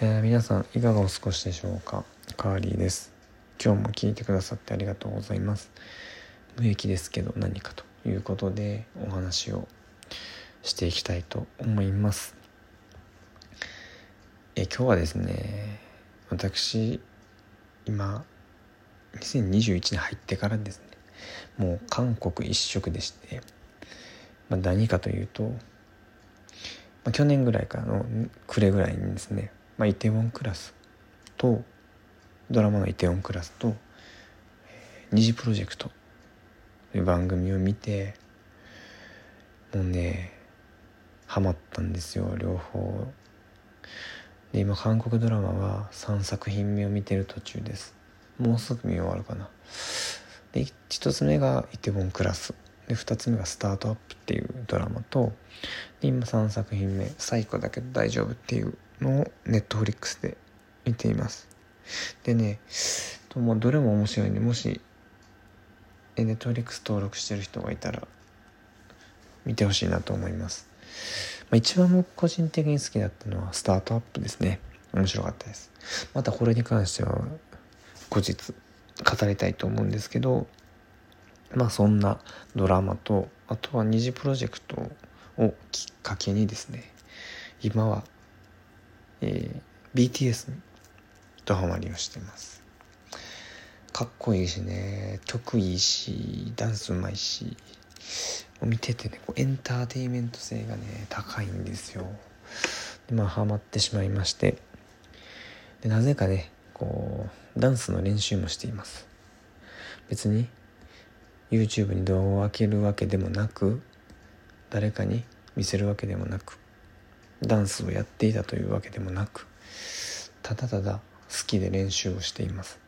えー、皆さんいかがお過ごしでしょうか？カーリーです。今日も聞いてくださってありがとうございます。無益ですけど何かということでお話をしていきたいと思います。え今日はですね私今2021年入ってからですねもう韓国一色でして、まあ、何かというと、まあ、去年ぐらいからの暮れぐらいにですね、まあ、イテウォンクラスとドラマのイテウォンクラスと「二次プロジェクト」という番組を見てもうねハマったんですよ両方。で今韓国ドラマは3作品目を見てる途中です。もうすぐ見終わるかな。で1つ目が「イテウォンクラス」で2つ目が「スタートアップ」っていうドラマとで今3作品目「最高だけど大丈夫」っていうのをネットフリックスで見ています。でねともどれも面白いんでもしネットフリックス登録してる人がいたら見てほしいなと思います、まあ、一番僕個人的に好きだったのはスタートアップですね。面白かったです。またこれに関しては後日語りたいと思うんですけどまあそんなドラマとあとは二次プロジェクトをきっかけにですね今は、えー、BTS にドハマりをしてます。かっこいいしね。曲いいしダンスうまいし。見ててねこうエンターテインメント性がね高いんですよ。でまあハマってしまいまして。でなぜかねこうダンスの練習もしています。別に YouTube に動画を開けるわけでもなく誰かに見せるわけでもなく。ダンスをやっていたというわけでもなくただただ好きで練習をしています。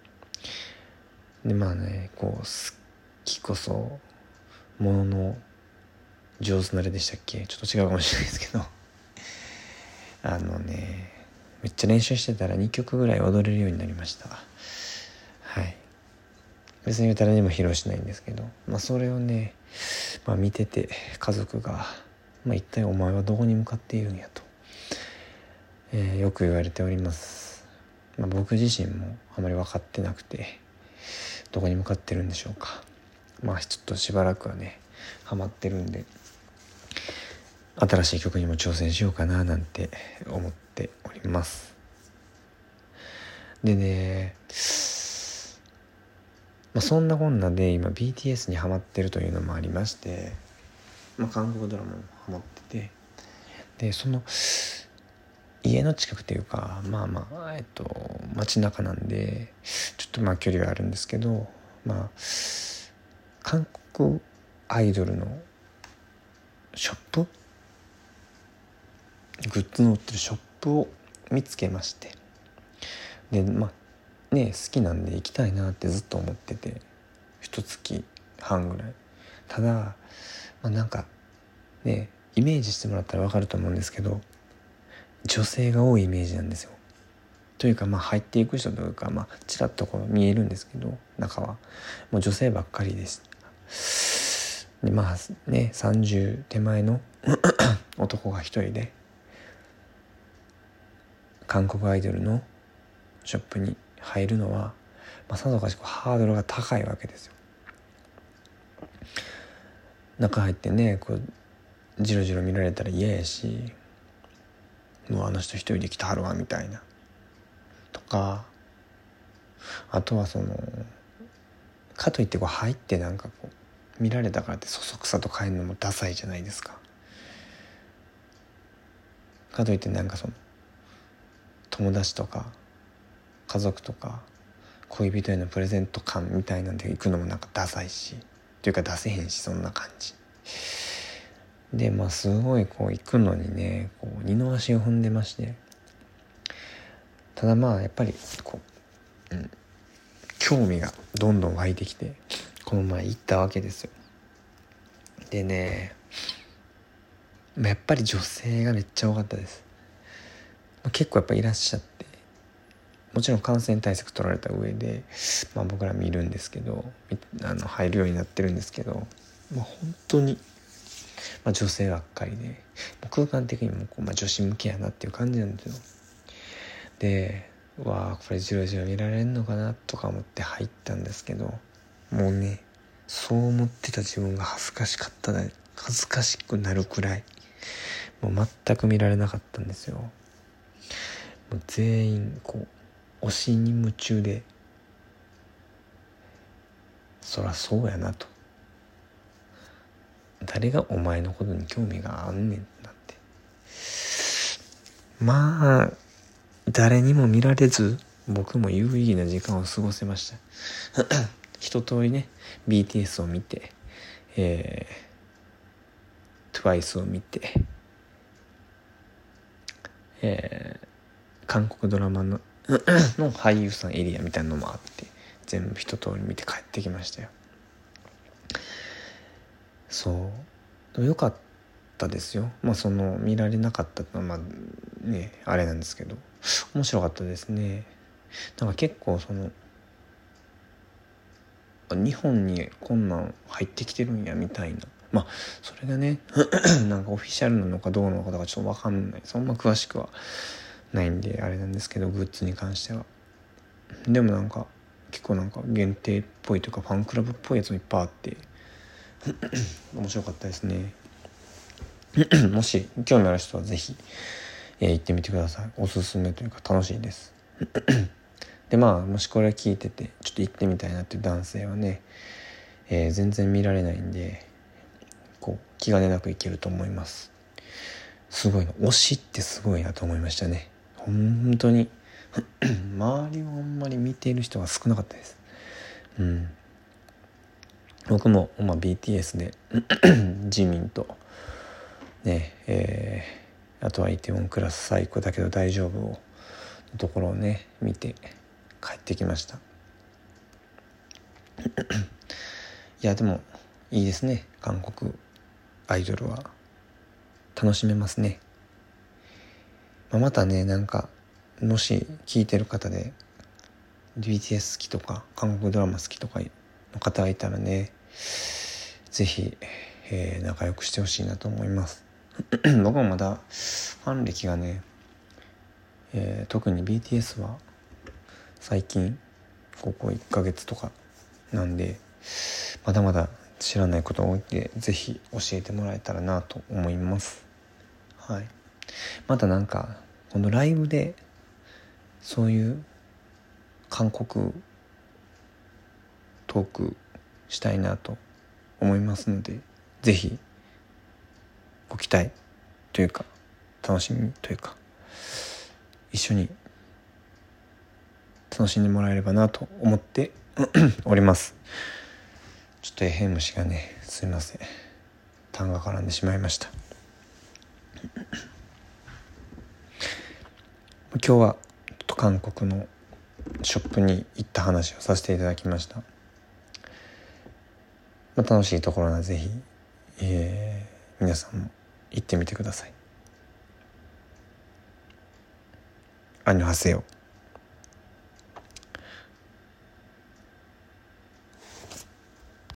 でまあねこう好きこそものの上手なれでしたっけ？ちょっと違うかもしれないですけど。あのねめっちゃ練習してたら2曲ぐらい踊れるようになりました。はい。別に誰にも披露しないんですけど、まあ、それをね、まあ、見てて家族が、まあ、一体お前はどこに向かっているんやと、えー、よく言われております、まあ、僕自身もあまり分かってなくてどこに向かってるんでしょうか。まあちょっとしばらくはねハマってるんで新しい曲にも挑戦しようかななんて思っております。でねまあ、そんなこんなで今 BTS にハマってるというのもありまして、まあ、韓国ドラマもハマっててでその家の近くというかまあまあえっと街中なんでちょっとまあ距離があるんですけどまあ韓国アイドルのショップ？グッズの売ってるショップを見つけまして。でまあね好きなんで行きたいなってずっと思ってて一月半ぐらい。ただ、まあ、なんかねイメージしてもらったら分かると思うんですけど女性が多いイメージなんですよ。というかまあ入っていく人というかまあちらっとこう見えるんですけど中は。もう女性ばっかりです。でまあね30手前の 男が一人で韓国アイドルのショップに入るのは、まあ、さぞかしこハードルが高いわけですよ。中入ってねこうじろじろ見られたら嫌やしもうあの人一人で来たはるわみたいなとかあとはそのかといってこう入ってなんかこう見られたからってそそくさと帰るのもダサいじゃないですか。かといってなんかその友達とか家族とか恋人へのプレゼント感みたいなんで行くのもなんかダサいしというか出せへんしそんな感じでまあすごいこう行くのにねこう二の足を踏んでまして。ただまあやっぱりこう、うん、興味がどんどん湧いてきてこの前行ったわけですよ。でねまあやっぱり女性がめっちゃ多かったです。結構やっぱいらっしゃってもちろん感染対策取られた上で、まあ、僕ら見るんですけどあの入るようになってるんですけど、まあ、本当に、まあ、女性ばっかりで空間的にもこう、まあ、女子向けやなっていう感じなんですよ。でわあこれじろじろ見られんのかなとか思って入ったんですけどもうねそう思ってた自分が恥ずかしかった恥ずかしくなるくらいもう全く見られなかったんですよもう全員こう推しに夢中でそらそうやなと誰がお前のことに興味があんねんなって。まあ誰にも見られず僕も有意義な時間を過ごせました。一通りね BTS を見てえー、TWICE を見てえー、韓国ドラマの の俳優さんエリアみたいなのもあって全部一通り見て帰ってきましたよ。そう。よかったですよ。まあその見られなかったのはまあねあれなんですけど。面白かったですね。なんか結構その日本にこんなん入ってきてるんやみたいな。まあそれがね なんかオフィシャルなのかどうなのかとかちょっと分かんない。そんな詳しくはないんであれなんですけどグッズに関しては。でもなんか結構なんか限定っぽいというかファンクラブっぽいやつもいっぱいあって。面白かったですね。もし興味ある人は是非、えー、行ってみてください。おすすめというか楽しいです。でまあもしこれ聞いててちょっと行ってみたいなっていう男性はね、えー、全然見られないんでこう気兼ねなくいけると思います。すごいな。推しってすごいなと思いましたね。本当に。周りをあんまり見ている人が少なかったです。うん。僕も、まあ、BTS でジミンとねえー、あとはイテウォンクラス最高だけど大丈夫をのところをね見て帰ってきました。いやでもいいですね。韓国アイドルは。楽しめますね、まあ、またねなんかもし聞いてる方で BTS 好きとか韓国ドラマ好きとかの方がいたらね是非、えー、仲良くしてほしいなと思います。僕もまだファン歴がね、えー、特に BTS は最近ここ1ヶ月とかなんでまだまだ知らないことが多いんで是非教えてもらえたらなと思います。はい。またなんかこのライブでそういう韓国トークしたいなと思いますので是非ご期待というか楽しみというか一緒に楽しんでもらえればなと思って おります。ちょっとエヘムシがねすいません。痰が絡んでしまいました。今日は韓国のショップに行った話をさせていただきました、まあ、楽しいところなぜひ、えー、皆さんも行ってみてください。アニョハセヨ